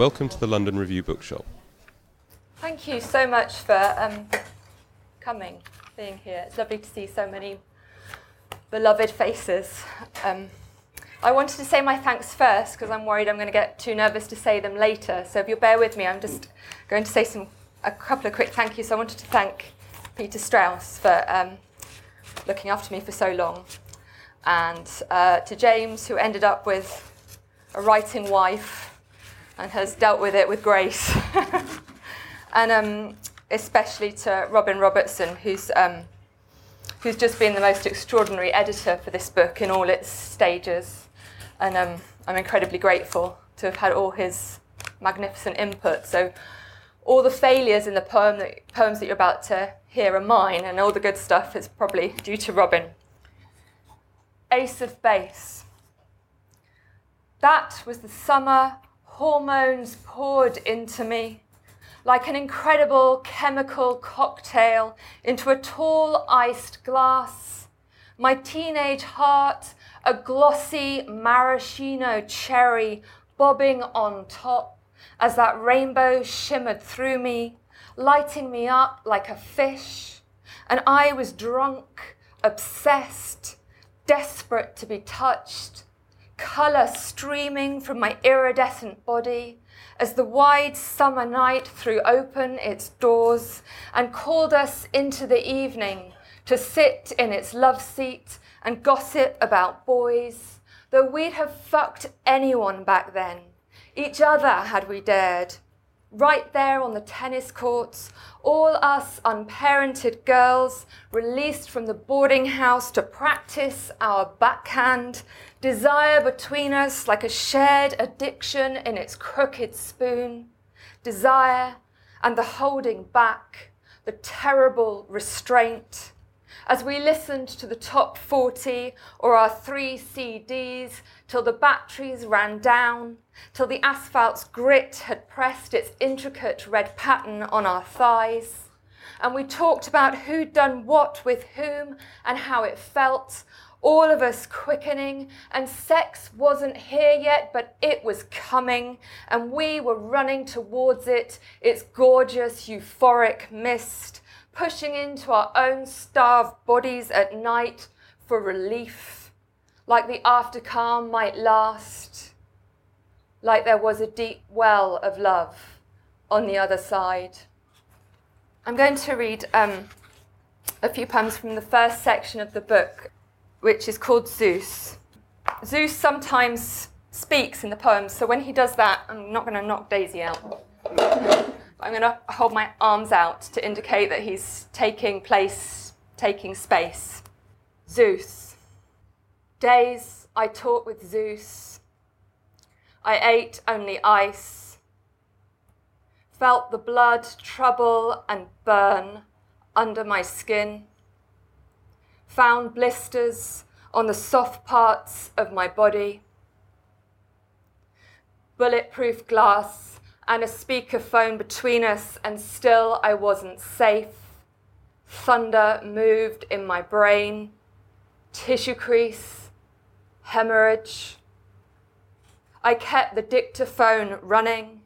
Welcome to the London Review Bookshop. Thank you so much for um, coming, being here. It's lovely to see so many beloved faces. Um, I wanted to say my thanks first because I'm worried I'm going to get too nervous to say them later. So if you'll bear with me, I'm just going to say some a couple of quick thank yous. So I wanted to thank Peter Strauss for um, looking after me for so long, and uh, to James who ended up with a writing wife and has dealt with it with grace. and um, especially to Robin Robertson, who's um, who's just been the most extraordinary editor for this book in all its stages, and um, I'm incredibly grateful to have had all his magnificent input. So, all the failures in the poem that, poems that you're about to hear are mine, and all the good stuff is probably due to Robin. Ace of Base. That was the summer hormones poured into me like an incredible chemical cocktail into a tall iced glass. My teenage heart, a glossy maraschino cherry bobbing on top as that rainbow shimmered through me, lighting me up like a fish. And I was drunk, obsessed, desperate to be touched, colour streaming from my iridescent body as the wide summer night threw open its doors and called us into the evening to sit in its love seat and gossip about boys, though we'd have fucked anyone back then, each other had we dared. Right there on the tennis courts, all us unparented girls released from the boarding house to practice our backhand Desire between us like a shared addiction in its crooked spoon. Desire and the holding back, the terrible restraint. As we listened to the top 40 or our three CDs till the batteries ran down, till the asphalt's grit had pressed its intricate red pattern on our thighs. And we talked about who'd done what with whom and how it felt all of us quickening, and sex wasn't here yet, but it was coming, and we were running towards it, its gorgeous, euphoric mist, pushing into our own starved bodies at night for relief, like the after calm might last, like there was a deep well of love on the other side. I'm going to read um, a few poems from the first section of the book which is called Zeus. Zeus sometimes speaks in the poems, so when he does that, I'm not going to knock Daisy out. I'm going to hold my arms out to indicate that he's taking place, taking space. Zeus. Days I talked with Zeus. I ate only ice. Felt the blood trouble and burn under my skin found blisters on the soft parts of my body, bulletproof glass, and a speakerphone between us, and still I wasn't safe. Thunder moved in my brain, tissue crease, hemorrhage. I kept the dictaphone running.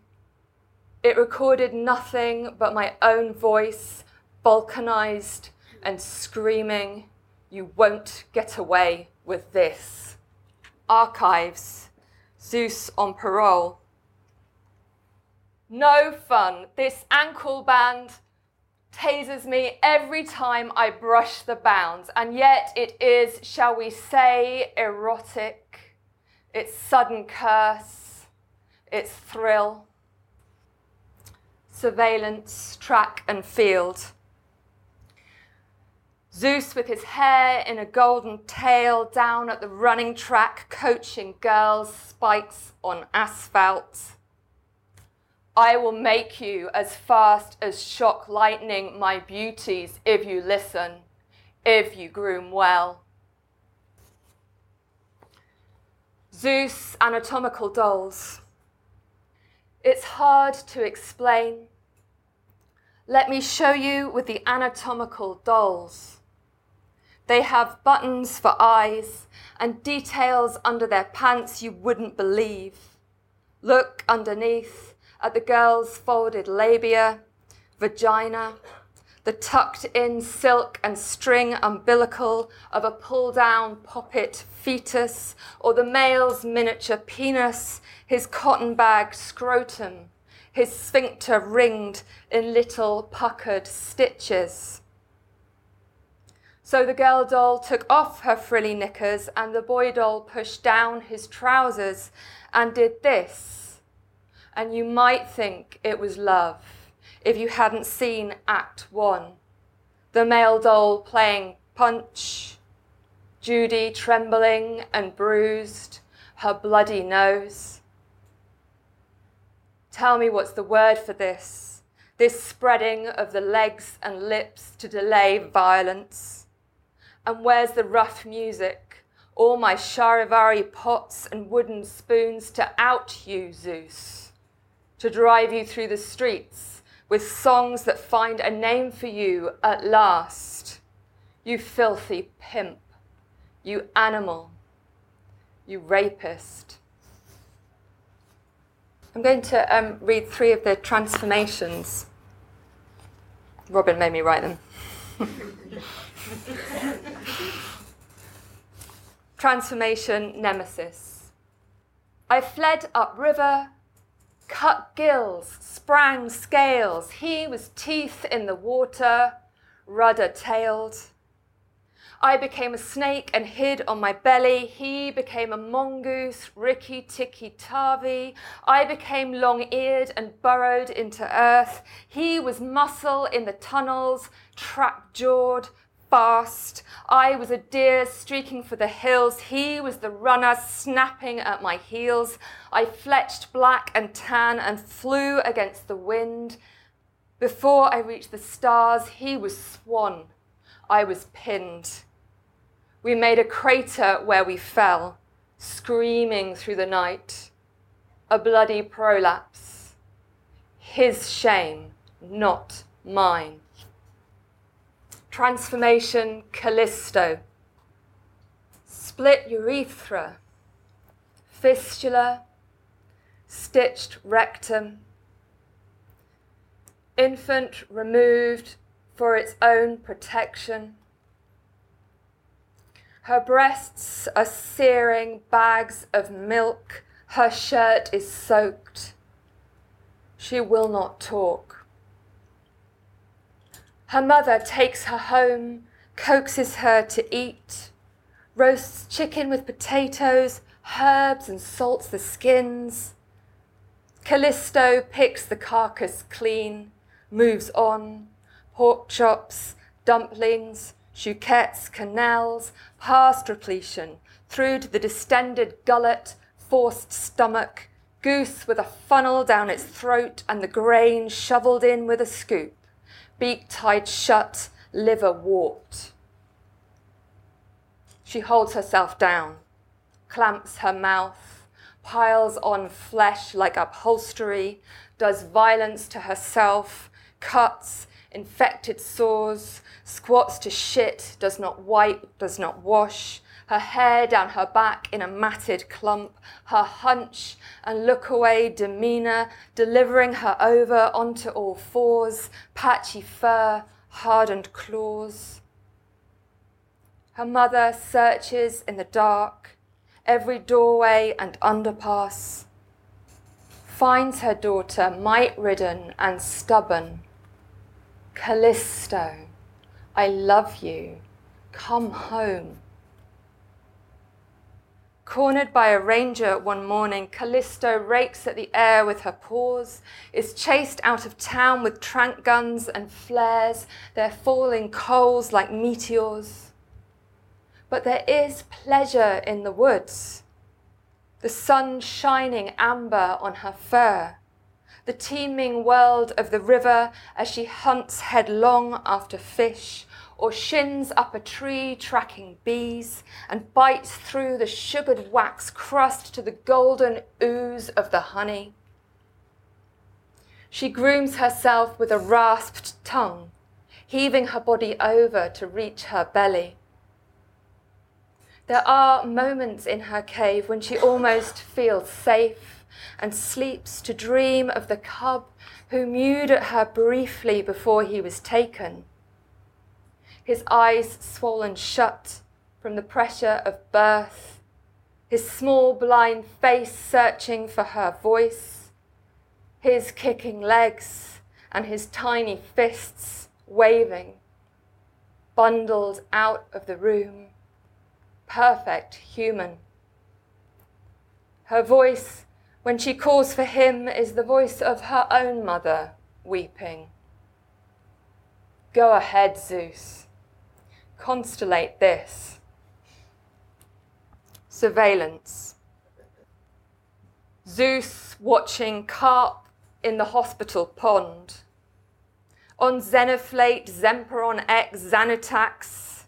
It recorded nothing but my own voice, balkanized and screaming. You won't get away with this. Archives, Zeus on parole. No fun. This ankle band tases me every time I brush the bounds, and yet it is, shall we say, erotic. Its sudden curse, its thrill. Surveillance, track and field. Zeus with his hair in a golden tail down at the running track, coaching girls' spikes on asphalt. I will make you as fast as shock lightning, my beauties, if you listen, if you groom well. Zeus anatomical dolls. It's hard to explain. Let me show you with the anatomical dolls. They have buttons for eyes and details under their pants you wouldn't believe. Look underneath at the girl's folded labia, vagina, the tucked in silk and string umbilical of a pull down poppet fetus, or the male's miniature penis, his cotton bag scrotum, his sphincter ringed in little puckered stitches. So the girl doll took off her frilly knickers and the boy doll pushed down his trousers and did this. And you might think it was love if you hadn't seen Act One. The male doll playing punch, Judy trembling and bruised, her bloody nose. Tell me what's the word for this, this spreading of the legs and lips to delay violence. And where's the rough music? All my charivari pots and wooden spoons to out you, Zeus, to drive you through the streets with songs that find a name for you at last. You filthy pimp, you animal, you rapist. I'm going to um, read three of the transformations. Robin made me write them. Transformation Nemesis. I fled upriver, cut gills, sprang scales. He was teeth in the water, rudder tailed. I became a snake and hid on my belly. He became a mongoose, Rikki Tikki Tavi. I became long eared and burrowed into earth. He was muscle in the tunnels, trap jawed, fast. I was a deer streaking for the hills. He was the runner snapping at my heels. I fletched black and tan and flew against the wind. Before I reached the stars, he was swan. I was pinned. We made a crater where we fell, screaming through the night. A bloody prolapse. His shame, not mine. Transformation Callisto. Split urethra. Fistula. Stitched rectum. Infant removed for its own protection. Her breasts are searing bags of milk. Her shirt is soaked. She will not talk. Her mother takes her home, coaxes her to eat, roasts chicken with potatoes, herbs, and salts the skins. Callisto picks the carcass clean, moves on, pork chops, dumplings, chouquettes, canals, past repletion, through to the distended gullet, forced stomach, goose with a funnel down its throat, and the grain shovelled in with a scoop beak tied shut, liver warped. She holds herself down, clamps her mouth, piles on flesh like upholstery, does violence to herself, cuts, infected sores, squats to shit, does not wipe, does not wash, her hair down her back in a matted clump, her hunch and look away demeanour, delivering her over onto all fours, patchy fur, hardened claws. Her mother searches in the dark, every doorway and underpass, finds her daughter mite ridden and stubborn. Callisto, I love you. Come home Cornered by a ranger one morning, Callisto rakes at the air with her paws, is chased out of town with trank guns and flares, their falling coals like meteors. But there is pleasure in the woods. The sun shining amber on her fur, the teeming world of the river as she hunts headlong after fish or shins up a tree tracking bees and bites through the sugared wax crust to the golden ooze of the honey. She grooms herself with a rasped tongue, heaving her body over to reach her belly. There are moments in her cave when she almost feels safe and sleeps to dream of the cub who mewed at her briefly before he was taken his eyes swollen shut from the pressure of birth, his small blind face searching for her voice, his kicking legs and his tiny fists waving, bundled out of the room, perfect human. Her voice, when she calls for him, is the voice of her own mother weeping. Go ahead, Zeus constellate this. Surveillance. Zeus watching carp in the hospital pond. On Xenoflate, Zemperon X, Xanutax,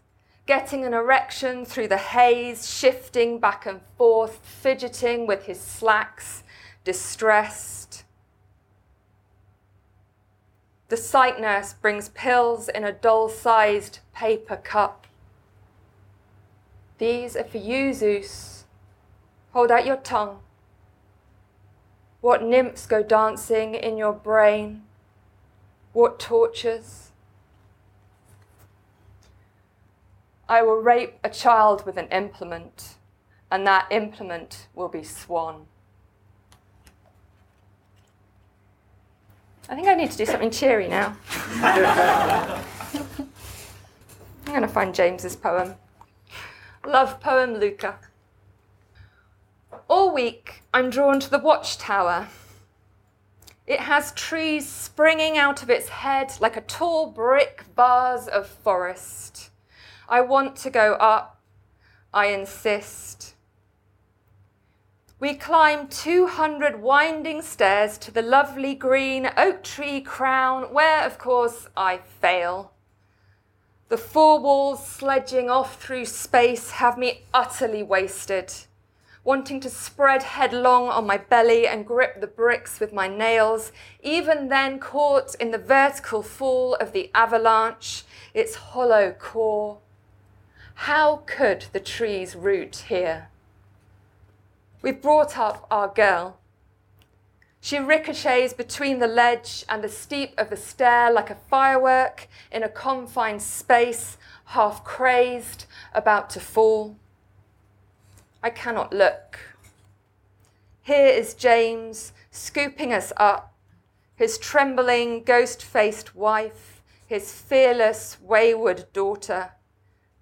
getting an erection through the haze, shifting back and forth, fidgeting with his slacks, distressed. The sight nurse brings pills in a doll sized paper cup. These are for you, Zeus. Hold out your tongue. What nymphs go dancing in your brain? What tortures? I will rape a child with an implement, and that implement will be Swan. I think I need to do something cheery now. I'm going to find James's poem. Love poem, Lucca. All week, I'm drawn to the watchtower. It has trees springing out of its head like a tall brick vase of forest. I want to go up. I insist. We climb 200 winding stairs to the lovely green oak tree crown, where, of course, I fail. The four walls sledging off through space have me utterly wasted, wanting to spread headlong on my belly and grip the bricks with my nails, even then caught in the vertical fall of the avalanche, its hollow core. How could the trees root here? We've brought up our girl. She ricochets between the ledge and the steep of the stair like a firework in a confined space, half crazed, about to fall. I cannot look. Here is James scooping us up, his trembling, ghost faced wife, his fearless, wayward daughter,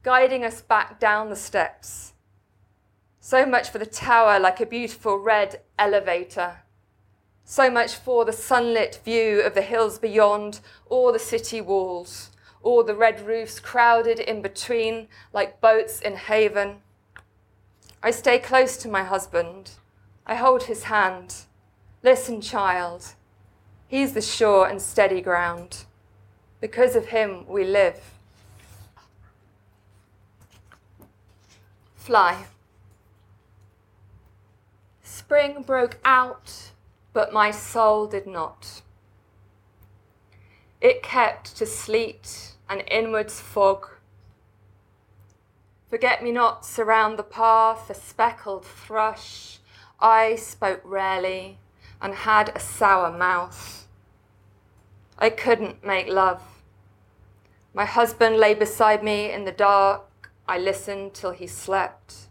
guiding us back down the steps so much for the tower like a beautiful red elevator. So much for the sunlit view of the hills beyond, or the city walls, or the red roofs crowded in between like boats in haven. I stay close to my husband. I hold his hand. Listen, child. He's the sure and steady ground. Because of him, we live. Fly. Spring broke out, but my soul did not. It kept to sleet and inwards fog. Forget me not surround the path, a speckled thrush. I spoke rarely and had a sour mouth. I couldn't make love. My husband lay beside me in the dark. I listened till he slept.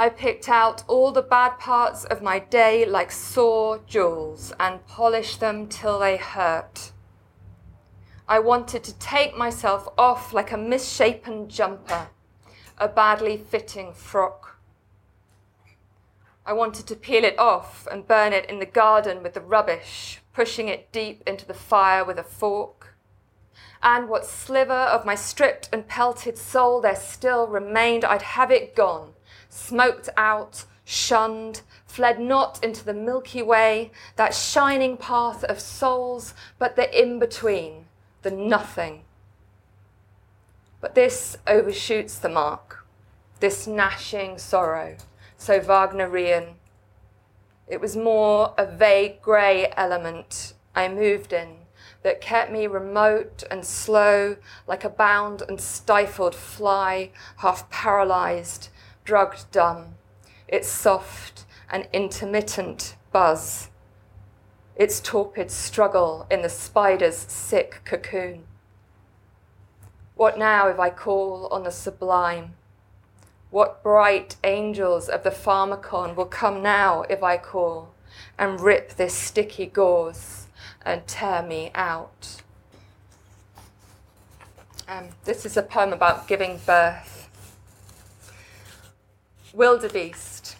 I picked out all the bad parts of my day like sore jewels and polished them till they hurt. I wanted to take myself off like a misshapen jumper, a badly fitting frock. I wanted to peel it off and burn it in the garden with the rubbish, pushing it deep into the fire with a fork. And what sliver of my stripped and pelted soul there still remained, I'd have it gone, smoked out, shunned, fled not into the Milky Way, that shining path of souls, but the in between, the nothing. But this overshoots the mark, this gnashing sorrow, so Wagnerian. It was more a vague grey element I moved in that kept me remote and slow, like a bound and stifled fly, half paralysed, drugged dumb. Its soft, and intermittent buzz, its torpid struggle in the spider's sick cocoon. What now if I call on the sublime? What bright angels of the pharmacon will come now if I call and rip this sticky gauze and tear me out? Um, this is a poem about giving birth. Wildebeest.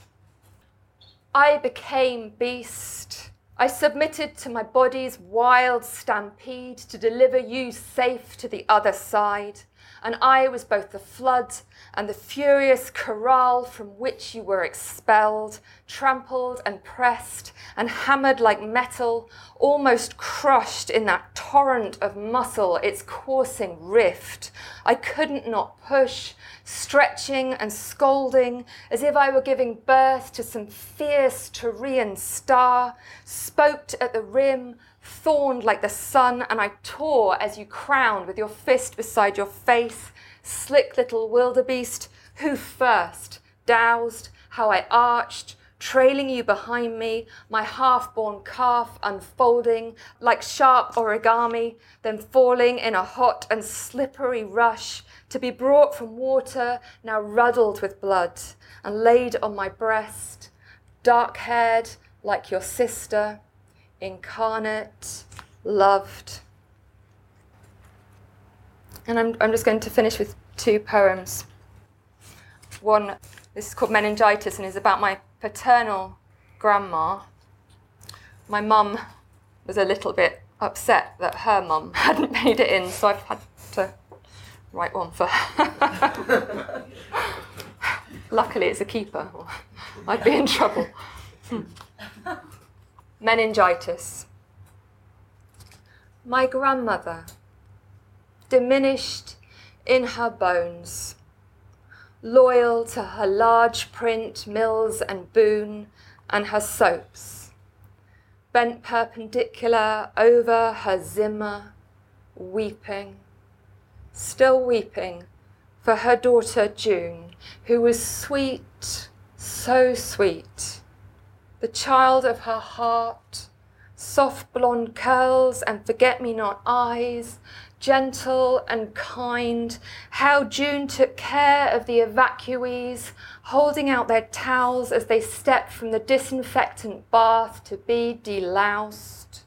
I became beast. I submitted to my body's wild stampede to deliver you safe to the other side. And I was both the flood and the furious corral from which you were expelled, trampled and pressed and hammered like metal, almost crushed in that torrent of muscle, its coursing rift. I couldn't not push, stretching and scolding as if I were giving birth to some fierce Tyrian star, spoked at the rim, thorned like the sun, and I tore as you crowned with your fist beside your face slick little wildebeest, who first doused, how I arched, trailing you behind me, my half born calf unfolding like sharp origami, then falling in a hot and slippery rush to be brought from water, now ruddled with blood, and laid on my breast, dark haired like your sister, incarnate, loved. And I'm, I'm just going to finish with two poems. One, this is called Meningitis and is about my paternal grandma. My mum was a little bit upset that her mum hadn't made it in, so I've had to write one for her. Luckily, it's a keeper. I'd be in trouble. Hmm. Meningitis. My grandmother diminished in her bones, loyal to her large print mills and boon and her soaps, bent perpendicular over her Zimmer, weeping, still weeping for her daughter June, who was sweet, so sweet, the child of her heart, soft blonde curls and forget me not eyes, gentle and kind, how June took care of the evacuees, holding out their towels as they stepped from the disinfectant bath to be deloused.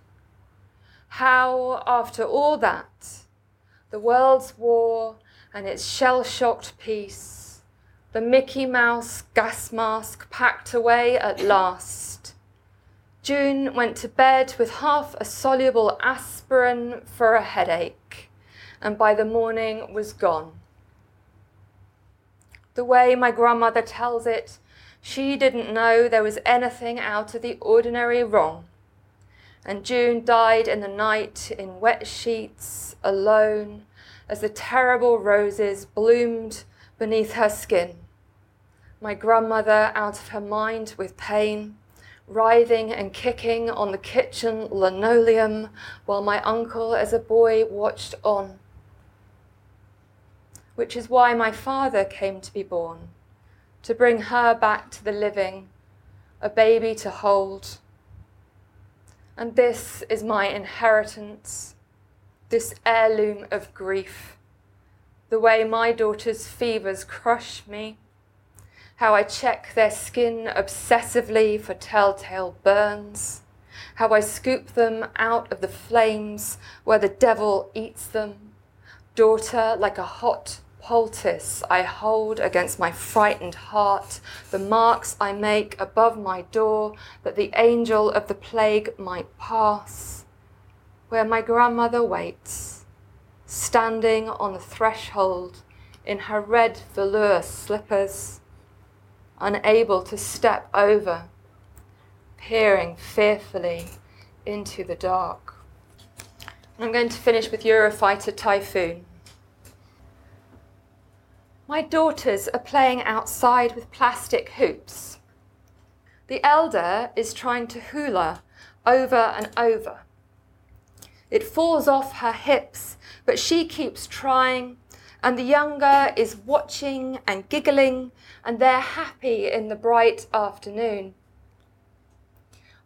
How, after all that, the world's war and its shell shocked peace, the Mickey Mouse gas mask packed away at last. June went to bed with half a soluble aspirin for a headache and by the morning was gone. The way my grandmother tells it, she didn't know there was anything out of the ordinary wrong. And June died in the night in wet sheets, alone, as the terrible roses bloomed beneath her skin. My grandmother out of her mind with pain, writhing and kicking on the kitchen linoleum while my uncle, as a boy, watched on which is why my father came to be born, to bring her back to the living, a baby to hold. And this is my inheritance, this heirloom of grief, the way my daughter's fevers crush me, how I check their skin obsessively for telltale burns, how I scoop them out of the flames where the devil eats them. Daughter like a hot poultice I hold against my frightened heart, the marks I make above my door that the angel of the plague might pass, where my grandmother waits, standing on the threshold in her red velour slippers, unable to step over, peering fearfully into the dark. I'm going to finish with Eurofighter Typhoon. My daughters are playing outside with plastic hoops. The elder is trying to hula over and over. It falls off her hips, but she keeps trying, and the younger is watching and giggling, and they're happy in the bright afternoon.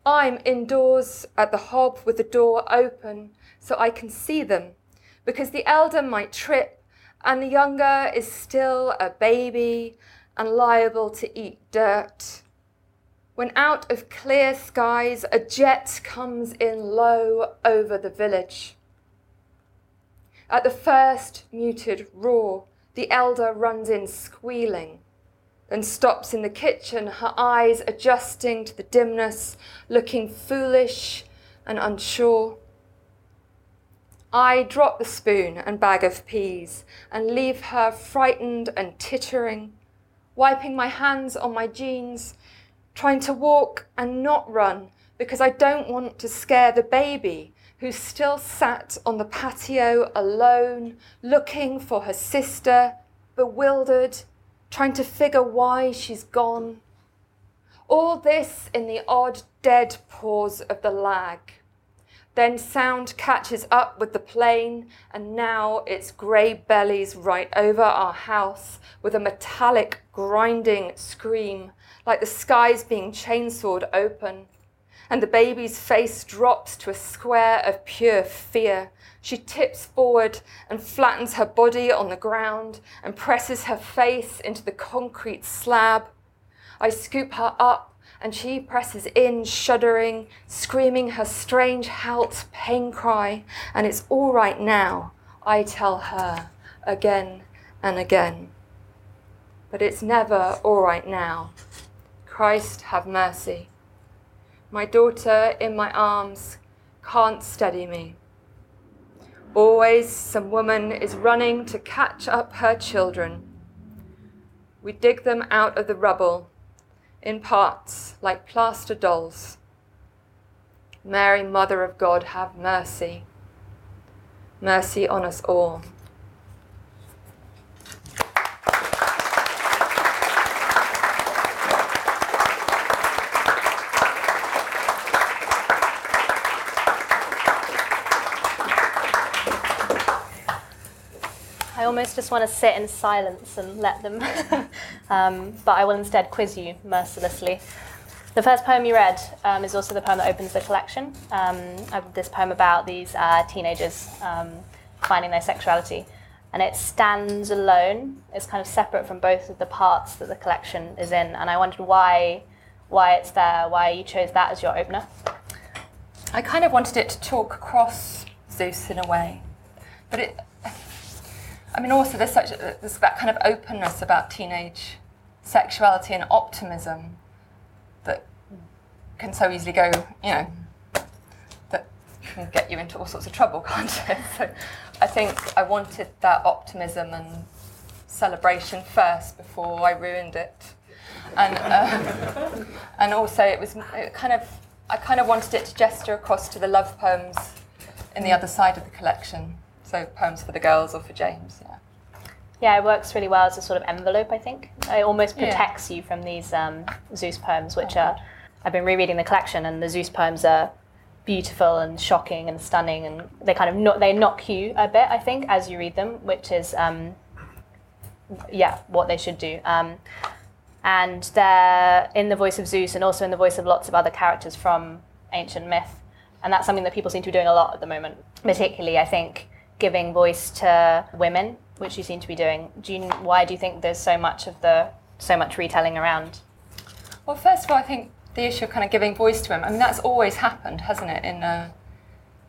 I'm indoors at the hob with the door open so I can see them, because the elder might trip and the younger is still a baby and liable to eat dirt. When out of clear skies a jet comes in low over the village. At the first muted roar, the elder runs in squealing, then stops in the kitchen, her eyes adjusting to the dimness, looking foolish and unsure. I drop the spoon and bag of peas and leave her frightened and tittering, wiping my hands on my jeans, trying to walk and not run because I don't want to scare the baby who still sat on the patio alone, looking for her sister, bewildered, trying to figure why she's gone. All this in the odd dead pause of the lag then sound catches up with the plane, and now its grey bellies right over our house with a metallic grinding scream, like the skies being chainsawed open. And the baby's face drops to a square of pure fear. She tips forward and flattens her body on the ground and presses her face into the concrete slab. I scoop her up and she presses in, shuddering, screaming her strange halt pain cry, and it's all right now, I tell her again and again. But it's never all right now. Christ have mercy. My daughter in my arms can't steady me. Always some woman is running to catch up her children. We dig them out of the rubble in parts like plaster dolls. Mary, Mother of God, have mercy. Mercy on us all. Almost just want to sit in silence and let them, um, but I will instead quiz you mercilessly. The first poem you read um, is also the poem that opens the collection. Um, this poem about these uh, teenagers um, finding their sexuality. And it stands alone. It's kind of separate from both of the parts that the collection is in. And I wondered why, why it's there, why you chose that as your opener. I kind of wanted it to talk across Zeus in a way. But it, I mean, also there's such there's that kind of openness about teenage sexuality and optimism that can so easily go, you know, that can get you into all sorts of trouble, can't it? So I think I wanted that optimism and celebration first before I ruined it, and uh, and also it was it kind of I kind of wanted it to gesture across to the love poems in the other side of the collection. So poems for the girls or for James, yeah. Yeah, it works really well as a sort of envelope, I think. It almost protects yeah. you from these um, Zeus poems, which oh, are. I've been rereading the collection, and the Zeus poems are beautiful and shocking and stunning, and they kind of no, they knock you a bit, I think, as you read them, which is, um, yeah, what they should do. Um, and they're in the voice of Zeus, and also in the voice of lots of other characters from ancient myth, and that's something that people seem to be doing a lot at the moment. Particularly, I think giving voice to women, which you seem to be doing. Do you, why do you think there's so much of the so much retelling around? Well, first of all, I think the issue of kind of giving voice to women. I mean, that's always happened, hasn't it? In uh,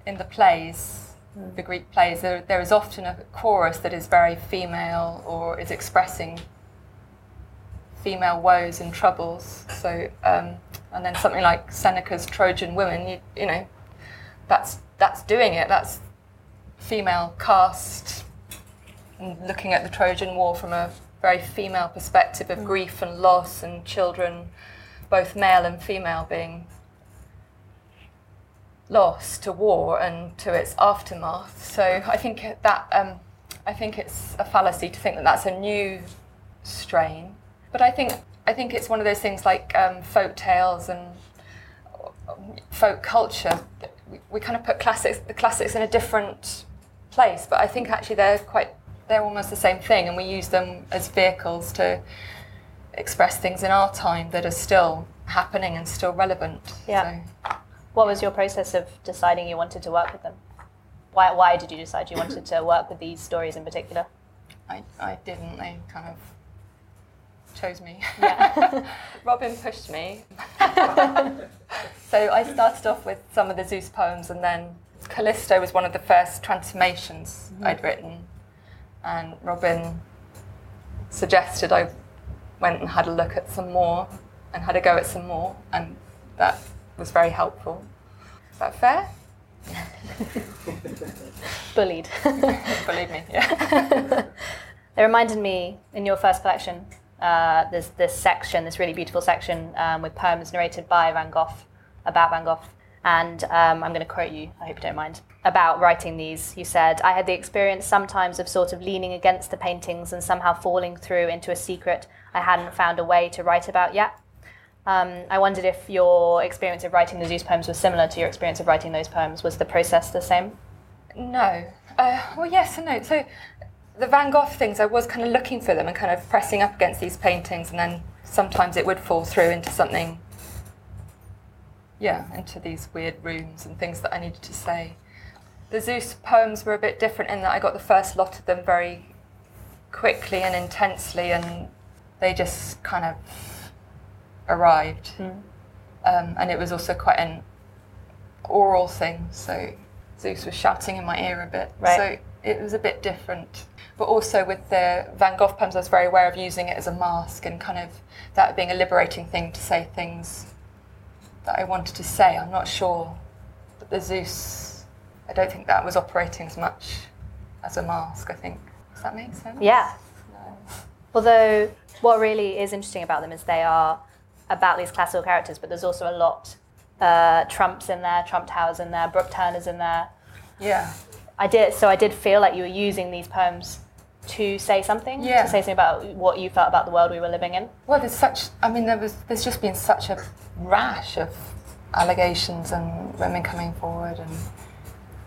in the plays, the Greek plays, there, there is often a chorus that is very female or is expressing female woes and troubles. So, um, and then something like Seneca's Trojan Women, you, you know, that's that's doing it. That's female cast and looking at the Trojan War from a very female perspective of grief and loss and children, both male and female, being lost to war and to its aftermath. So I think that um, I think it's a fallacy to think that that's a new strain. But I think I think it's one of those things like um, folk tales and folk culture. We, we kind of put classics the classics in a different place, but I think actually they're quite they're almost the same thing, and we use them as vehicles to express things in our time that are still happening and still relevant. Yeah. So. What was your process of deciding you wanted to work with them? Why, why did you decide you wanted to work with these stories in particular? I, I didn't. They kind of chose me. Yeah. Robin pushed me. so I started off with some of the Zeus poems, and then Callisto was one of the first transformations mm-hmm. I'd written. And Robin suggested I went and had a look at some more and had a go at some more, and that was very helpful. Is that fair? Bullied. Bullied me, yeah. it reminded me in your first collection, uh, there's this section, this really beautiful section um, with poems narrated by Van Gogh about Van Gogh. And um, I'm going to quote you, I hope you don't mind, about writing these. You said, I had the experience sometimes of sort of leaning against the paintings and somehow falling through into a secret I hadn't found a way to write about yet. Um, I wondered if your experience of writing the Zeus poems was similar to your experience of writing those poems. Was the process the same? No. Uh, well, yes and no. So the Van Gogh things, I was kind of looking for them and kind of pressing up against these paintings, and then sometimes it would fall through into something, yeah, into these weird rooms and things that I needed to say. The Zeus poems were a bit different in that I got the first lot of them very quickly and intensely, and they just kind of arrived. Mm. Um, and it was also quite an oral thing, so Zeus was shouting in my ear a bit. Right. So it was a bit different. But also with the Van Gogh poems, I was very aware of using it as a mask and kind of that being a liberating thing to say things that I wanted to say. I'm not sure. But the Zeus, I don't think that was operating as much as a mask, I think. Does that make sense? Yeah. No. Although, what really is interesting about them is they are about these classical characters, but there's also a lot uh, Trumps in there, Trump Towers in there, Brock Turner's in there. Yeah. I did. So I did feel like you were using these poems to say something. Yeah. To say something about what you felt about the world we were living in. Well, there's such. I mean, there was. There's just been such a rash of allegations and women coming forward, and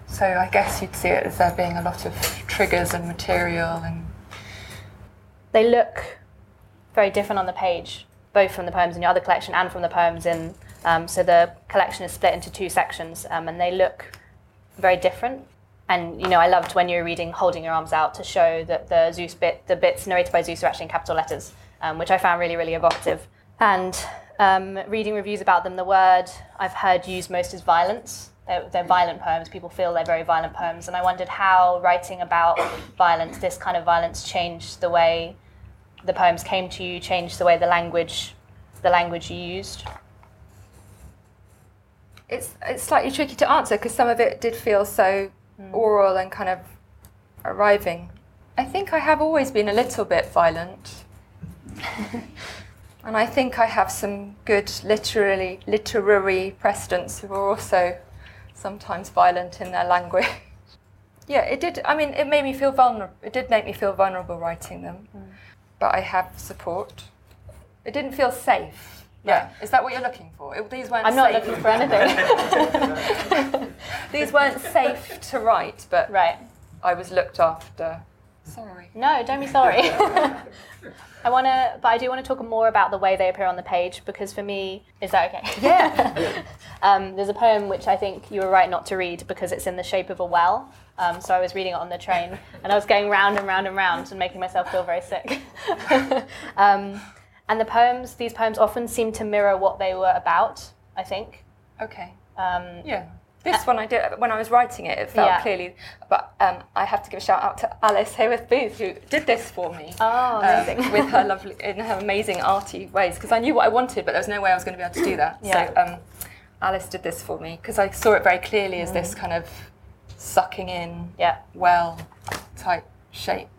so I guess you'd see it as there being a lot of triggers and material and. They look very different on the page both from the poems in your other collection and from the poems in. Um, so the collection is split into two sections, um, and they look very different. And you know, I loved when you were reading "Holding Your Arms Out" to show that the Zeus bit, the bits narrated by Zeus, are actually in capital letters, um, which I found really, really evocative. And um, reading reviews about them, the word I've heard used most is violence. They're, they're, violent poems. People feel they're very violent poems, and I wondered how writing about violence, this kind of violence, changed the way the poems came to you changed the way the language the language you used? It's it's slightly tricky to answer because some of it did feel so mm. oral and kind of arriving. I think I have always been a little bit violent. and I think I have some good literary literary precedents who are also sometimes violent in their language. yeah, it did. I mean, it made me feel vulnerable. It did make me feel vulnerable writing them. Mm but I have support. It didn't feel safe. Yeah. Is that what you're looking for? It, these weren't I'm not looking for anything. these weren't safe to write, but right. I was looked after. Sorry. No, don't be sorry. I want to, but I do want to talk more about the way they appear on the page because for me, is that okay? Yeah. um, there's a poem which I think you were right not to read because it's in the shape of a well. Um, so I was reading it on the train, and I was going round and round and round and making myself feel very sick. um, and the poems, these poems often seem to mirror what they were about. I think. Okay. Um, yeah. This one I did when I was writing it. It felt Yeah. clearly, but um, I have to give a shout out to Alice Haworth Booth who did this for me. Oh, um, amazing. with her lovely, in her amazing arty ways, because I knew what I wanted, but there was no way I was going to be able to do that. Yeah. So um, Alice did this for me because I saw it very clearly as this kind of sucking in, Yeah. well type shape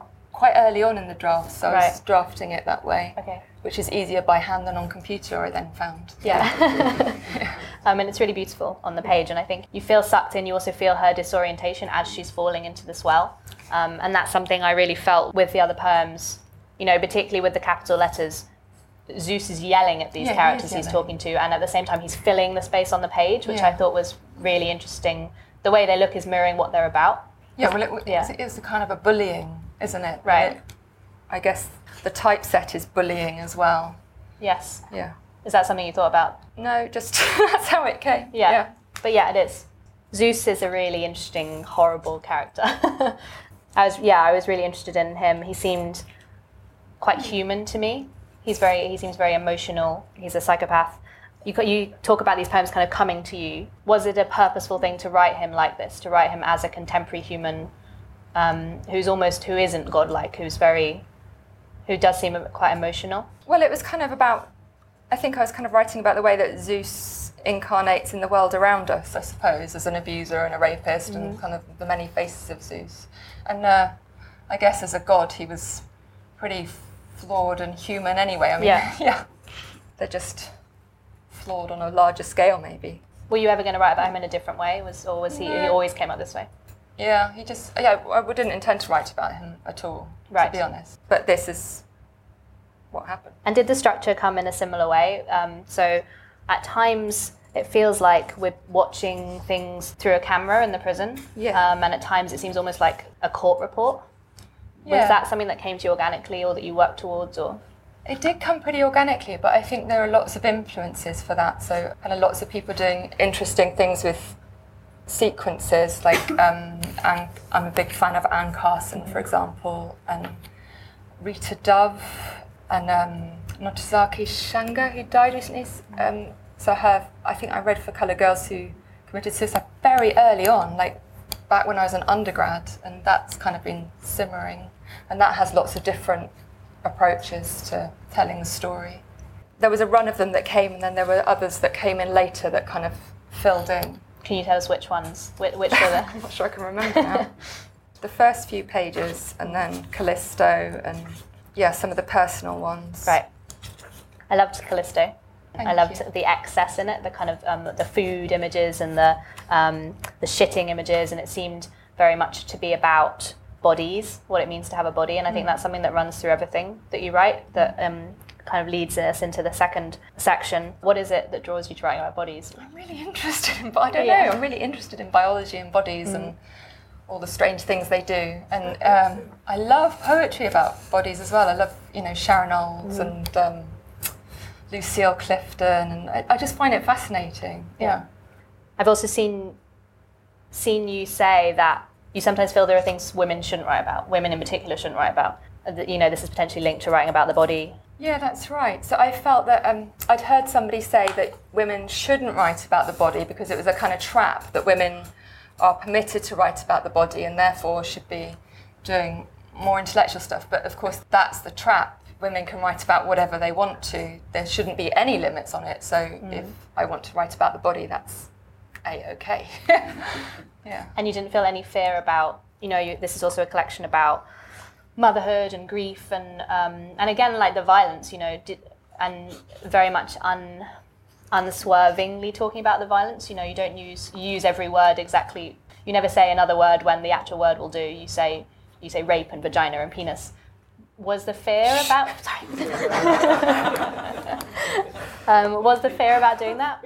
quite early on in the draft. So I was drafting it that way, Okay. which is easier by hand than on computer. I then found. Yeah. um, and it's really beautiful on the page. And I think you feel sucked in. You also feel her disorientation as she's falling into the swell. Um, and that's something I really felt with the other poems, you know, particularly with the capital letters. Zeus is yelling at these Yeah, characters is he's talking to, and at the same time, he's filling the space on the page, which Yeah. I thought was really interesting. The way they look is mirroring what they're about. Yeah, well, it, Yeah. it's, it's a kind of a bullying, isn't it? Right. It- I guess the typeset is bullying as well. Yes. Yeah. Is that something you thought about? No, just that's how it came. Yeah. But yeah, it is. Zeus is a really interesting, horrible character. I was yeah, I was really interested in him. He seemed quite human to me. He's very he seems very emotional. He's a psychopath. You you talk about these poems kind of coming to you. Was it a purposeful thing to write him like this? To write him as a contemporary human um, who's almost who isn't godlike, who's very who does seem quite emotional. Well, it was kind of about. I think I was kind of writing about the way that Zeus incarnates in the world around us, I suppose, as an abuser and a rapist, and kind of the many faces of Zeus. And uh, I guess as a god, he was pretty flawed and human anyway. I mean, Yeah. yeah. They're just flawed on a larger scale, maybe. Were you ever going to write about him in a different way? Was or was he? He always came up this way. Yeah, he just. Yeah, I didn't intend to write about him at all, Right. to be honest. But this is what happened. And did the structure come in a similar way? Um, so at times it feels like we're watching things through a camera in the prison. Yeah. Um, and at times it seems almost like a court report. Yeah. Was that something that came to you organically or that you worked towards or? It did come pretty organically, but I think there are lots of influences for that. So, kind of lots of people doing interesting things with sequences. Like, um, I'm a big fan of Anne Carson, for example, and Rita Dove, and um, Ntozake Shange, who died recently. Um, so, her, I think I read for Colour Girls who committed suicide very early on, like back when I was an undergrad, and that's kind of been simmering. And that has lots of different approaches to telling the story. There was a run of them that came, and then there were others that came in later that kind of filled in. Can you tell us which ones? Which, which were the? I'm not sure I can remember now. the first few pages, and then Callisto, and yeah, some of the personal ones. right. I loved Callisto. Thank I loved you. the excess in it, the kind of um, the food images and the um, the shitting images, and it seemed very much to be about bodies, what it means to have a body, and I Mm. think that's something that runs through everything that you write. That um, kind of leads us into the second section. What is it that draws you to writing about bodies? I'm really interested in. I don't Yeah. know. I'm really interested in biology and bodies and all the strange things they do. And um, I love poetry about bodies as well. I love you know Sharon Olds and um, Lucille Clifton, and I, I just find it fascinating. Yeah. I've also seen seen you say that you sometimes feel there are things women shouldn't write about, women in particular shouldn't write about. Uh, you know this is potentially linked to writing about the body. Yeah, that's right. So I felt that um, I'd heard somebody say that women shouldn't write about the body because it was a kind of trap that women are permitted to write about the body and therefore should be doing more intellectual stuff. But of course, that's the trap. Women can write about whatever they want to. There shouldn't be any limits on it. So if I want to write about the body, that's a okay. yeah. and you didn't feel any fear about you know you, this is also a collection about motherhood and grief and um, and again like the violence you know did, and very much un unswervingly talking about the violence. You know you don't use use every word exactly you never say another word when the actual word will do. You say you say rape and vagina and penis. Was the fear about um, was the fear about doing that?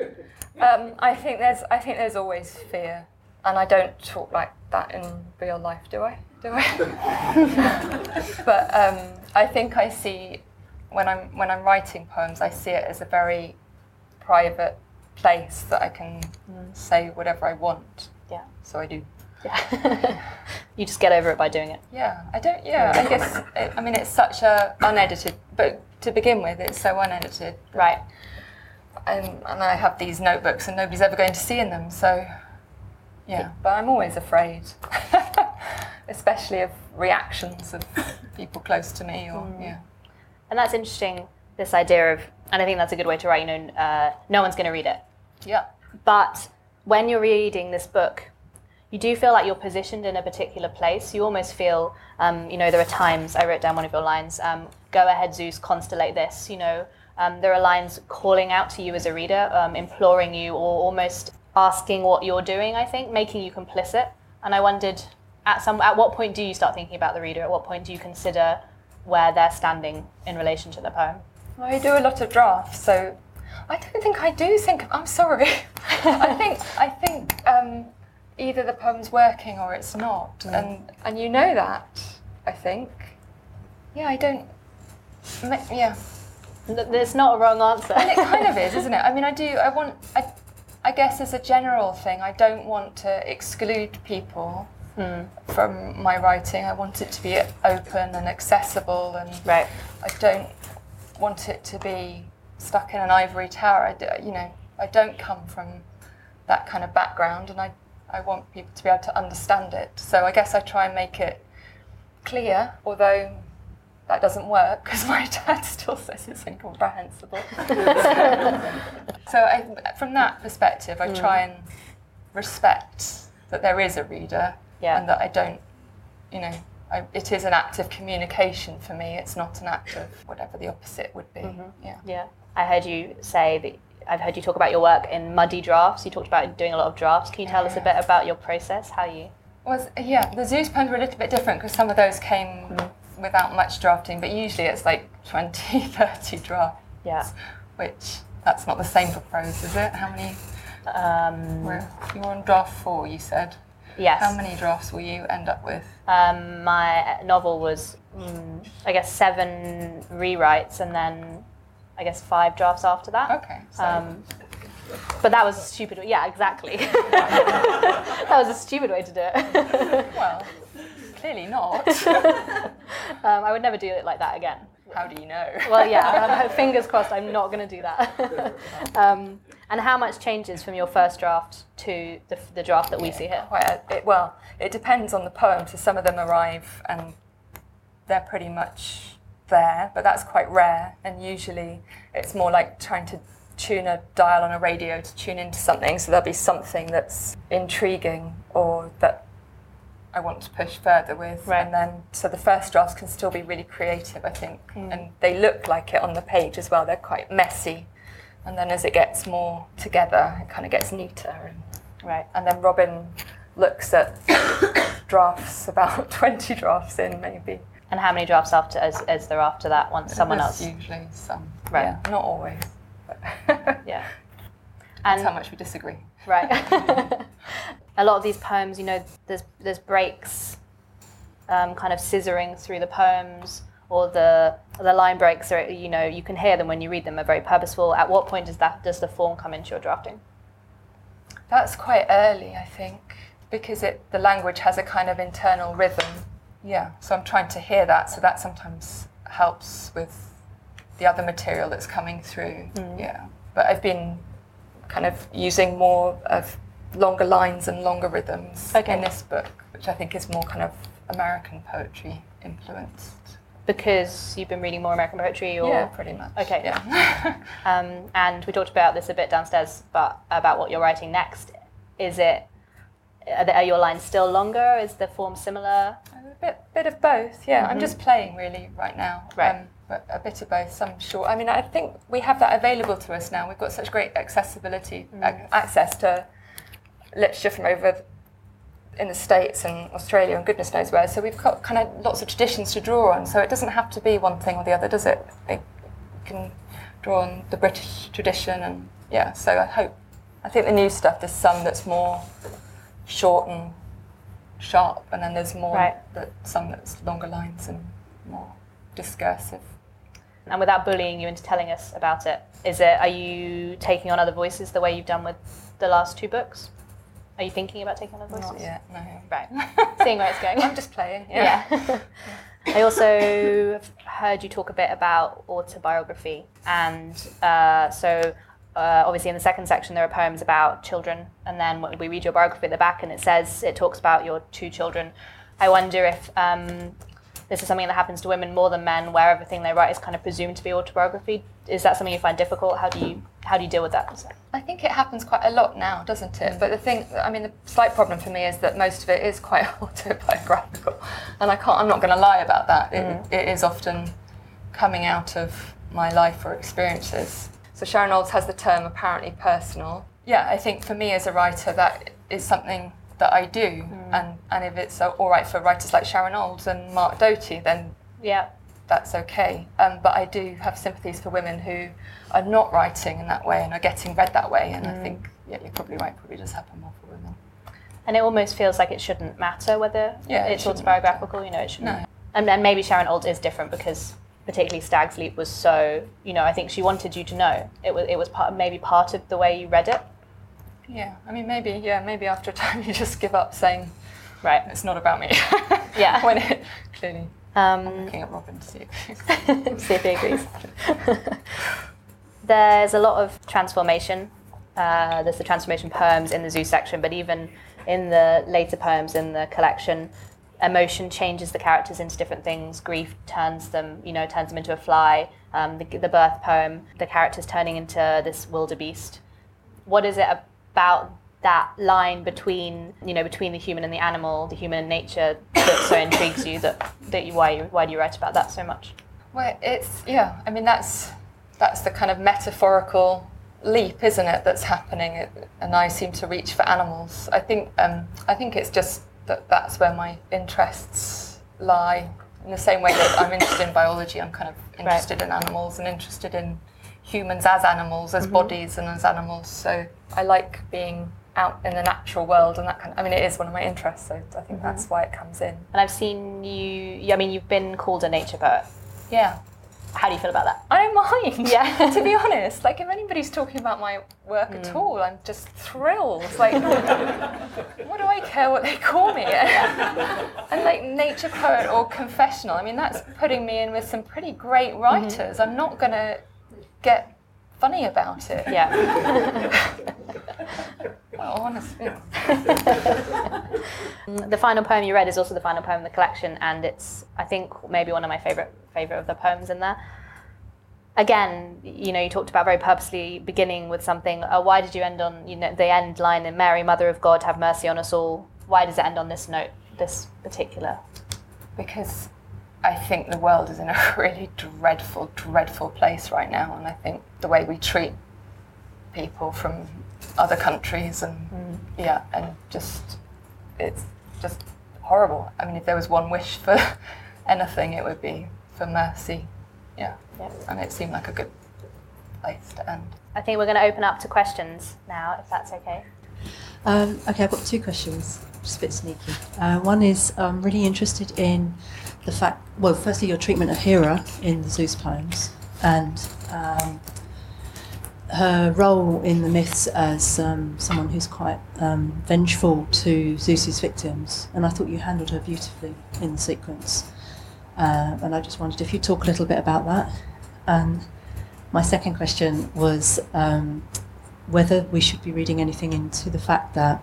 Um, I think there's I think there's always fear, and I don't talk like that in real life, do I? But um, I think I see when I'm when I'm writing poems, I see it as a very private place that I can say whatever I want. yeah So I do. yeah you just get over it by doing it Yeah, I don't. Yeah, I guess. It, I mean, it's such a unedited, but to begin with, it's so unedited. right and, and I have these notebooks and nobody's ever going to see in them. So Yeah, but I'm always afraid, especially of reactions of people close to me. Or yeah, And that's interesting. This idea of, and I think that's a good way to write. You know, uh, no one's going to read it. yeah, But when you're reading this book, you do feel like you're positioned in a particular place. You almost feel, um, you know, there are times, I wrote down one of your lines, um, go ahead, Zeus, constellate this. You know, um, there are lines calling out to you as a reader, um, imploring you, or almost asking what you're doing, I think, making you complicit. And I wondered, at, some, at what point do you start thinking about the reader? At what point do you consider where they're standing in relation to the poem? I do a lot of drafts, so I don't think I do think. I'm sorry. I think I think um, either the poem's working or it's not, and and you know that. I think. Yeah, I don't. Yeah. There's not a wrong answer. And it kind of is, isn't it? I mean, I do. I want. I, I guess as a general thing, I don't want to exclude people Mm. from my writing. I want it to be open and accessible, and right. I don't want it to be stuck in an ivory tower. I do, you know, I don't come from that kind of background, and I, I want people to be able to understand it. So I guess I try and make it clear, although that doesn't work because my dad still says it's incomprehensible. so I, from that perspective, I mm. try and respect that there is a reader Yeah. and that I don't, you know, I, it is an act of communication for me. It's not an act of whatever the opposite would be. Yeah. Yeah. I heard you say that I've heard you talk about your work in muddy drafts. You talked about doing a lot of drafts. Can you tell us a bit about your process? How you Was yeah, the Zeus poems were a little bit different because some of those came without much drafting, but usually it's like 20, 30 drafts, Yeah. which that's not the same for prose, is it? How many? Um, Were, you were on draft four, you said. Yes. How many drafts will you end up with? Um, my novel was, mm, I guess, seven rewrites and then, I guess, five drafts after that. Okay, so Um, but that was a stupid. Yeah, exactly. that was a stupid way to do it. well, clearly not. um, I would never do it like that again. How do you know? Well, yeah, fingers crossed I'm not going to do that. um, and how much changes from your first draft to the, the draft that we see here? A- it, well, it depends on the poem. So some of them arrive and they're pretty much there, but that's quite rare. And usually it's more like trying to tune a dial on a radio to tune into something. So there'll be something that's intriguing or that I want to push further with. Right. And then, so the first drafts can still be really creative, I think. Hmm. And they look like it on the page as well. They're quite messy. And then as it gets more together, it kind of gets neater and Right. and then Robin looks at drafts about 20 drafts in maybe And how many drafts after is, is there after that once someone There's else? usually some Right. yeah, not always but Yeah. that's how much we disagree right. a lot of these poems, you know, there's there's breaks, um, kind of scissoring through the poems, or the the line breaks are you know you can hear them when you read them are very purposeful. At what point does that does the form come into your drafting? that's quite early I think because it the language has a kind of internal rhythm yeah so I'm trying to hear that so that sometimes helps with the other material that's coming through mm. yeah but I've been kind of using more of longer lines and longer rhythms Okay. in this book which I think is more kind of American poetry influenced Because you've been reading more American poetry, or yeah pretty much Okay. yeah Um, and we talked about this a bit downstairs, but about what you're writing next. Is it are, the, are your lines still longer? Is the form similar? A bit, bit of both, yeah. I'm just playing really right now. Mm-hmm. Right. Um, but a bit of both, some short. I mean, I think we have that available to us now. We've got such great accessibility, Mm. ac- access to literature from over in the States and Australia and goodness knows where. So we've got kind of lots of traditions to draw on. So it doesn't have to be one thing or the other, does it? It can draw on the British tradition and yeah. So I hope. I think the new stuff. There's some that's more short and sharp, and then there's more Right. that some that's longer lines and more discursive. And without bullying you into telling us about it, is it are you taking on other voices the way you've done with the last two books? Are you thinking about taking on other voices? Not yet, no. Right. Seeing where it's going. I'm just playing. Yeah. yeah. I also heard you talk a bit about autobiography, and uh, so uh, obviously in the second section there are poems about children, and then we read your biography at the back, and it says it talks about your two children. I wonder if um, this is something that happens to women more than men, where everything they write is kind of presumed to be autobiography. Is that something you find difficult? How do you how do you deal with that? I think it happens quite a lot now, doesn't it? But the thing, I mean, the slight problem for me is that most of it is quite autobiographical, and I can't. I'm not going to lie about that. It, mm. it is often coming out of my life or experiences. So Sharon Olds has the term apparently personal. Yeah, I think for me as a writer, that is something that I do, mm. and and if it's all right for writers like Sharon Olds and Mark Doty, then Yeah. That's okay. Um, but I do have sympathies for women who are not writing in that way and are getting read that way. And I think, yeah, you're probably right. Probably does happen more for women. And it almost feels like it shouldn't matter whether Yeah, it's shouldn't autobiographical. You know, it shouldn't. No. And, and maybe Sharon Olds is different because particularly Stag's Leap was so. You know, I think she wanted you to know. It was it was part maybe part of the way you read it. Yeah, I mean, maybe, yeah, maybe after a time you just give up saying Right. it's not about me. Yeah. when it clearly Um, looking at Robin to see. see if he agrees. There's a lot of transformation. Uh, there's the transformation poems in the Zeus section, but even in the later poems in the collection, emotion changes the characters into different things. Grief turns them, you know, turns them into a fly. Um, the, the birth poem, the characters turning into this wildebeest. What is it about that line between, you know, between the human and the animal, the human and nature, that so intrigues you? That that you why you, why do you write about that so much? Well, it's yeah. I mean, that's that's the kind of metaphorical leap, isn't it? That's happening, it, and I seem to reach for animals. I think um, I think it's just that that's where my interests lie. In the same way that I'm interested in biology, I'm kind of interested in animals and interested in humans as animals, as bodies, and as animals. So I like being out in the natural world and that kind of. I mean, it is one of my interests, so I think mm-hmm. that's why it comes in. And I've seen you. I mean, you've been called a nature poet. Yeah. How do you feel about that? I don't mind. Yeah. to be honest, like if anybody's talking about my work at mm. all, I'm just thrilled. Like, what do I care what they call me? and like nature poet or confessional. I mean, that's putting me in with some pretty great mm-hmm. writers. I'm not gonna get funny about it. Yeah. Honestly. the final poem you read is also the final poem in the collection, and it's I think maybe one of my favorite favorite of the poems in there. Again, you know, you talked about very purposely beginning with something. Uh, why did you end on you know the end line in Mary, Mother of God, have mercy on us all? Why does it end on this note? This particular. because I think the world is in a really dreadful, dreadful place right now, and I think the way we treat people from other countries and yeah, and just it's just horrible. I mean, if there was one wish for anything, it would be for mercy. Yeah, Yeah. and it seemed like a good place to end. I think we're going to open up to questions now, if that's okay. Um, okay, I've got two questions, just a bit sneaky. Uh, one is I'm really interested in the fact, well, firstly, your treatment of Hera in the Zeus poems and um, her role in the myths as um, someone who's quite um, vengeful to Zeus's victims. And I thought you handled her beautifully in the sequence. Uh, and I just wondered if you'd talk a little bit about that. And my second question was um, whether we should be reading anything into the fact that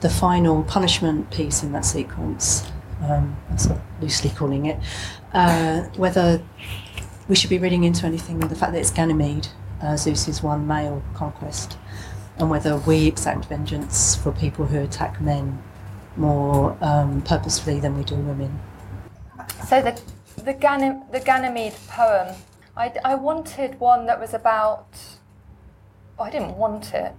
the final punishment piece in that sequence, um, that's what I'm loosely calling it, uh, whether we should be reading into anything the fact that it's Ganymede, uh, Zeus's one male conquest, and whether we exact vengeance for people who attack men more um, purposefully than we do women. So the the, Ganem- the Ganymede poem, I, I wanted one that was about. Oh, I didn't want it,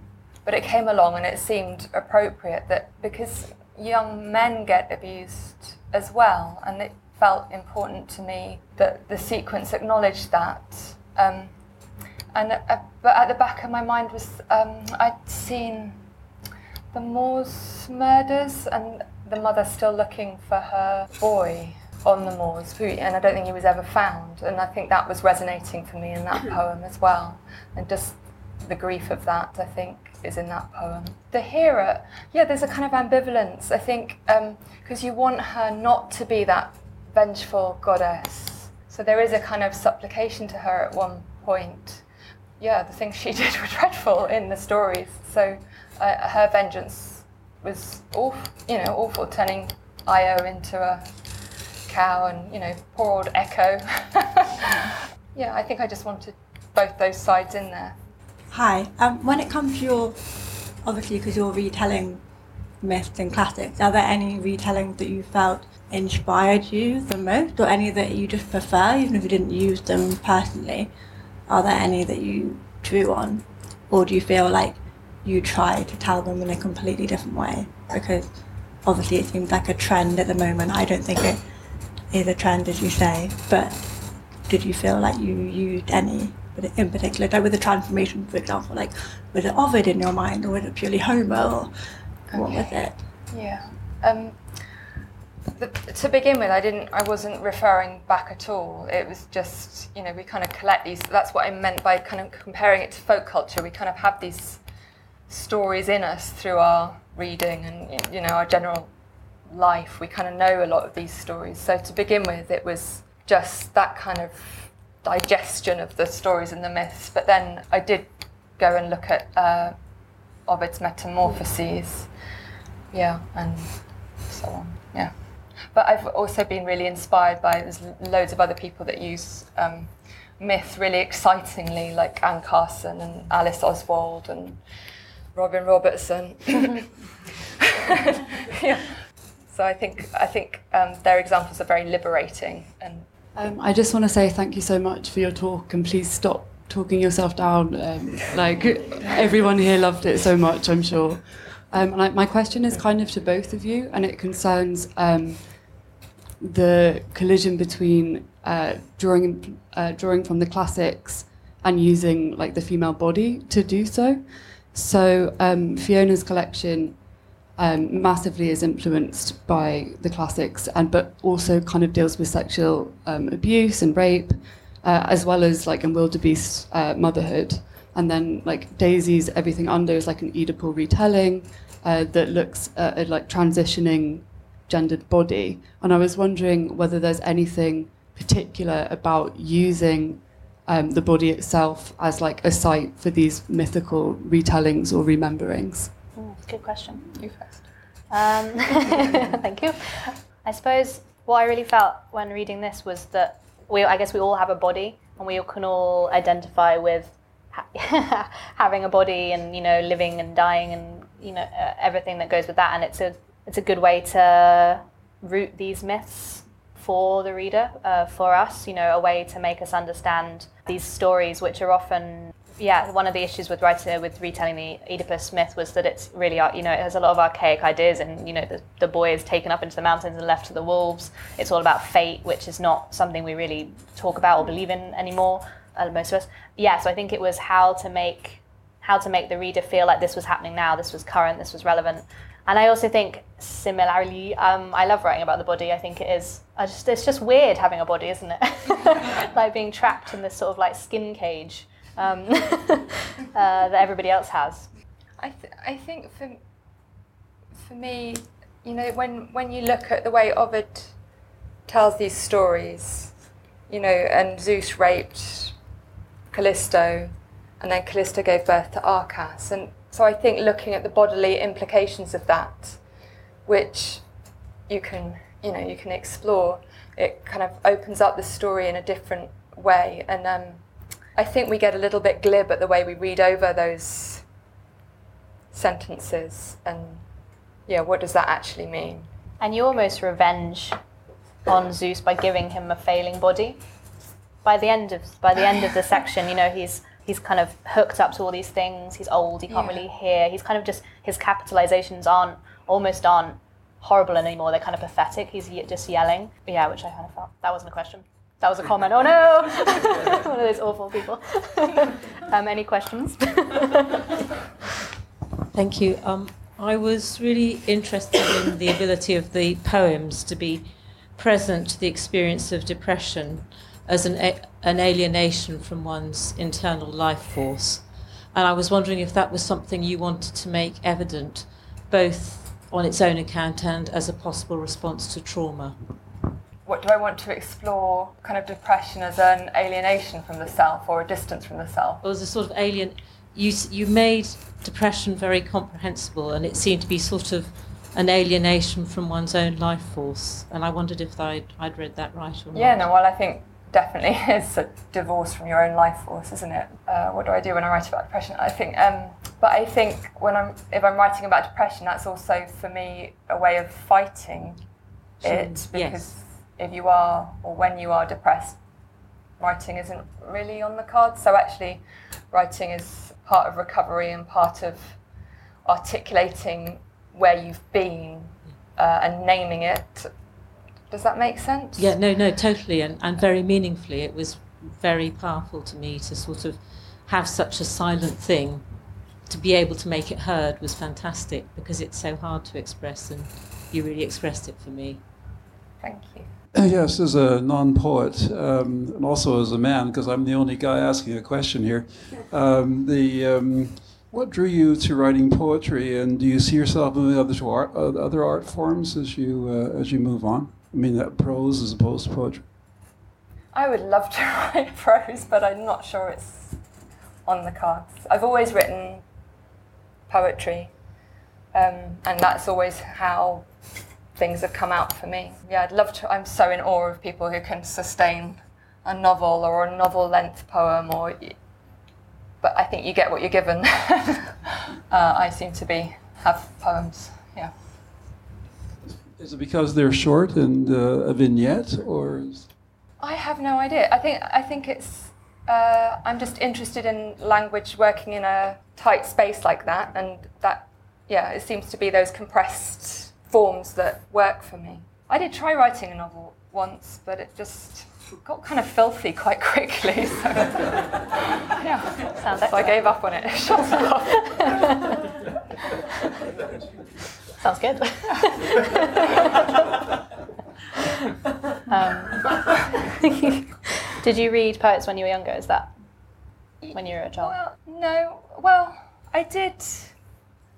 but it came along and it seemed appropriate that because young men get abused as well, and it felt important to me that the sequence acknowledged that. Um, and uh, but at the back of my mind was um, I'd seen the Moors murders and the mother still looking for her boy on the moors, who, and I don't think he was ever found. And I think that was resonating for me in that poem as well. And just the grief of that, I think, is in that poem. The Hera, yeah, there's a kind of ambivalence, I think, because you want her not to be that vengeful goddess. So there is a kind of supplication to her at one point. Yeah, the things she did were dreadful in the stories. So uh, her vengeance was awful, you know, awful, turning Io into a cow and, you know, poor old Echo. yeah, I think I just wanted both those sides in there. Hi. Um, when it comes to your, obviously, because you're retelling myths and classics, are there any retellings that you felt inspired you the most, or any that you just prefer, even if you didn't use them personally? Are there any that you drew on, or do you feel like you try to tell them in a completely different way? Because obviously, it seems like a trend at the moment. I don't think it is a trend, as you say, but did you feel like you used any in particular, like with the transformation, for example, like was it Ovid in your mind, or was it purely Homer, or what was it? Yeah. Um, the, to begin with, I didn't. I wasn't referring back at all. It was just, you know, we kind of collect these. That's what I meant by kind of comparing it to folk culture. We kind of have these stories in us through our reading and you know our general life. We kind of know a lot of these stories. So to begin with, it was just that kind of digestion of the stories and the myths. But then I did go and look at uh, Ovid's Metamorphoses, yeah, and so on, yeah. But I've also been really inspired by there's loads of other people that use um, myth really excitingly, like Anne Carson and Alice Oswald and Robin Robertson. yeah. So I think I think um, their examples are very liberating and um, I just want to say thank you so much for your talk, and please stop talking yourself down. Um, like everyone here loved it so much, I'm sure. Um, I, my question is kind of to both of you, and it concerns um, the collision between uh, drawing uh, drawing from the classics and using like the female body to do so. So um, Fiona's collection um, massively is influenced by the classics, and but also kind of deals with sexual um, abuse and rape, uh, as well as like in Wildebeest's uh, motherhood. And then like Daisy's Everything Under is like an Oedipal retelling uh, that looks at like transitioning gendered body. And I was wondering whether there's anything particular about using um, the body itself as like a site for these mythical retellings or rememberings. Mm, good question. You first. Um, thank you. I suppose what I really felt when reading this was that we, I guess we all have a body and we can all identify with ha- having a body and, you know, living and dying and, you know, uh, everything that goes with that. And it's a, it's a good way to root these myths for the reader, uh, for us, you know, a way to make us understand these stories, which are often yeah, one of the issues with writing with retelling the Oedipus myth was that it's really you know it has a lot of archaic ideas and you know the, the boy is taken up into the mountains and left to the wolves. It's all about fate, which is not something we really talk about or believe in anymore. Uh, most of us, yeah. So I think it was how to make how to make the reader feel like this was happening now, this was current, this was relevant. And I also think similarly, um, I love writing about the body. I think it is. I just it's just weird having a body, isn't it? like being trapped in this sort of like skin cage um, uh, that everybody else has. I, th- I think for, for me, you know, when, when you look at the way Ovid tells these stories, you know, and Zeus raped Callisto, and then Callisto gave birth to Arcas. And so I think looking at the bodily implications of that, which you can, you know, you can explore, it kind of opens up the story in a different way. And um, I think we get a little bit glib at the way we read over those sentences and yeah, what does that actually mean? And you almost revenge on Zeus by giving him a failing body. By the end of by the end of the section, you know, he's he's kind of hooked up to all these things. He's old, he can't yeah. really hear. He's kind of just his capitalizations aren't almost aren't horrible anymore. They're kind of pathetic. He's just yelling. Yeah, which I kind of felt that wasn't a question. That was a comment. Oh no! One of those awful people. um, any questions? Thank you. Um, I was really interested in the ability of the poems to be present to the experience of depression as an, a- an alienation from one's internal life force. And I was wondering if that was something you wanted to make evident, both on its own account and as a possible response to trauma. what do I want to explore kind of depression as an alienation from the self or a distance from the self? It was a sort of alien. You you made depression very comprehensible, and it seemed to be sort of an alienation from one's own life force. And I wondered if I'd, I'd read that right or not. Yeah, no, well, I think definitely it's a divorce from your own life force, isn't it? Uh, what do I do when I write about depression? I think, um, but I think when I'm if I'm writing about depression, that's also for me a way of fighting it because yes. if you are or when you are depressed, writing isn't really on the cards. So actually, writing is part of recovery and part of articulating where you've been uh, and naming it. Does that make sense? Yeah, no, no, totally, and, and very meaningfully. It was very powerful to me to sort of have such a silent thing. To be able to make it heard was fantastic because it's so hard to express, and you really expressed it for me. Thank you. Uh, Yes, as a non-poet, um, and also as a man, because I'm the only guy asking a question here. Um, the um, what drew you to writing poetry, and do you see yourself moving other to art, other art forms as you uh, as you move on? I mean, that prose as opposed to poetry. I would love to write prose, but I'm not sure it's on the cards. I've always written poetry, um, and that's always how things have come out for me. Yeah, I'd love to. I'm so in awe of people who can sustain a novel or a novel length poem, or. But I think you get what you're given. uh, I seem to be have poems. Yeah. Is it because they're short and uh, a vignette, or is- I have no idea. I think I think it's. Uh, I'm just interested in language working in a tight space like that, and that, yeah, it seems to be those compressed forms that work for me. I did try writing a novel once, but it just got kind of filthy quite quickly. So, yeah, Sounds so I gave up on it. Shut up. Sounds good. um, did you read poets when you were younger? Is that when you were a child? Well, no. Well, I did.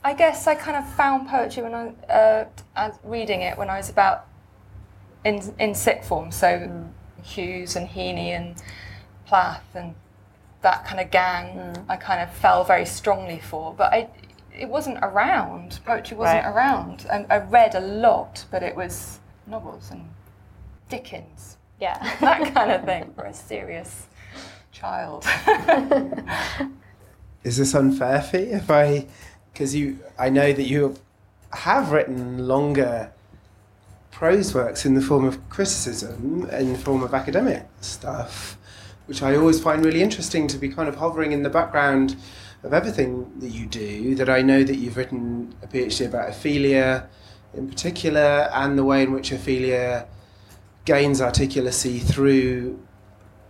I guess I kind of found poetry when I uh, as reading it when I was about in in sixth form. So Hughes and Heaney and Plath and that kind of gang. I kind of fell very strongly for, but I it wasn't around. Poetry wasn't Right. around. I, I read a lot, but it was novels and Dickens, Yeah. that kind of thing for a serious child. Is this unfair for you? If I, because you, I know that you have written longer prose works in the form of criticism, in the form of academic stuff, which I always find really interesting to be kind of hovering in the background of everything that you do. That I know that you've written a PhD about Ophelia in particular, and the way in which Ophelia gains articulacy through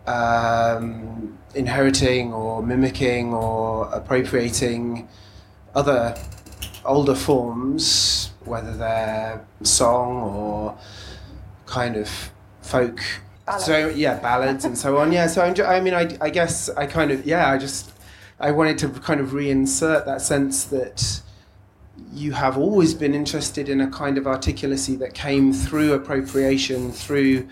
um, inheriting or mimicking or appropriating other older forms, whether they're song or kind of folk. So yeah, ballads and so on. Yeah, so I'm, ju- I mean, I, I guess I kind of yeah, I just I wanted to kind of reinsert that sense that you have always been interested in a kind of articulacy that came through appropriation, through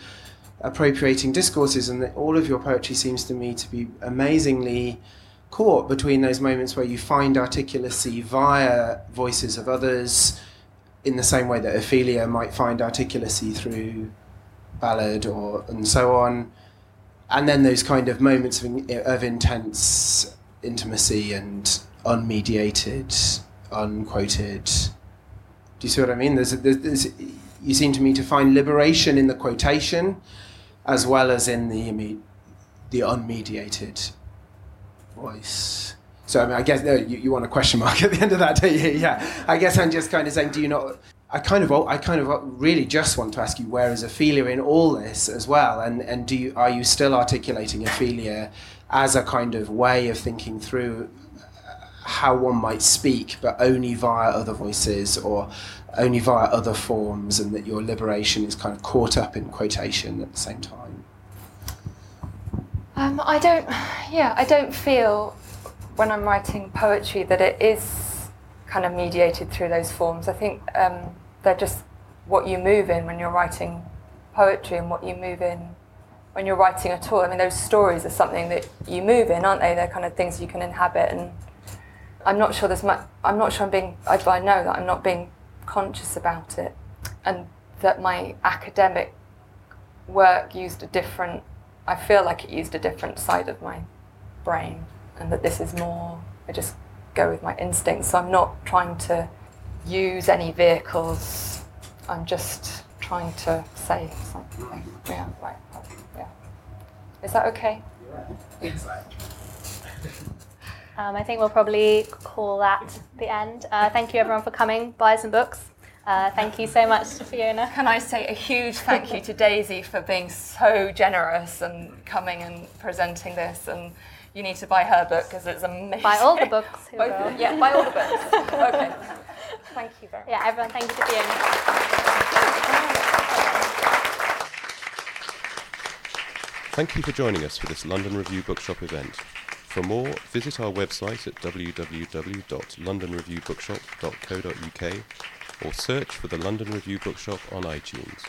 appropriating discourses, and that all of your poetry seems to me to be amazingly caught between those moments where you find articulacy via voices of others, in the same way that Ophelia might find articulacy through ballad or and so on, and then those kind of moments of, of intense intimacy and unmediated, unquoted. Do you see what I mean? There's, there's, there's you seem to me to find liberation in the quotation, as well as in the the unmediated voice. So I mean, I guess no, you, you want a question mark at the end of that, do you? Yeah. I guess I'm just kind of saying, do you not? I kind of, I kind of really just want to ask you, where is Ophelia in all this as well? And and do you are you still articulating Ophelia as a kind of way of thinking through how one might speak, but only via other voices or only via other forms, and that your liberation is kind of caught up in quotation at the same time? Um, I don't, yeah, I don't feel when I'm writing poetry that it is kind of mediated through those forms. I think um, they're just what you move in when you're writing poetry and what you move in when you're writing at all. I mean, those stories are something that you move in, aren't they? They're kind of things you can inhabit. And I'm not sure there's much, I'm not sure I'm being, I, I know that I'm not being conscious about it. And that my academic work used a different, I feel like it used a different side of my brain. And that this is more, I just go with my instincts. So I'm not trying to use any vehicles. I'm just trying to say something. Yeah, right. Is that okay? Yeah. Um, I think we'll probably call that the end. Uh, thank you everyone for coming. Buy some books. Uh, thank you so much to Fiona. Can I say a huge thank you to Daisy for being so generous and coming and presenting this and you need to buy her book because it's amazing. Buy all the books. Both. Yeah, buy all the books. okay. Thank you very much. Yeah, everyone, thank you to Fiona. Thank you for joining us for this London Review Bookshop event. For more, visit our website at www.londonreviewbookshop.co.uk or search for the London Review Bookshop on iTunes.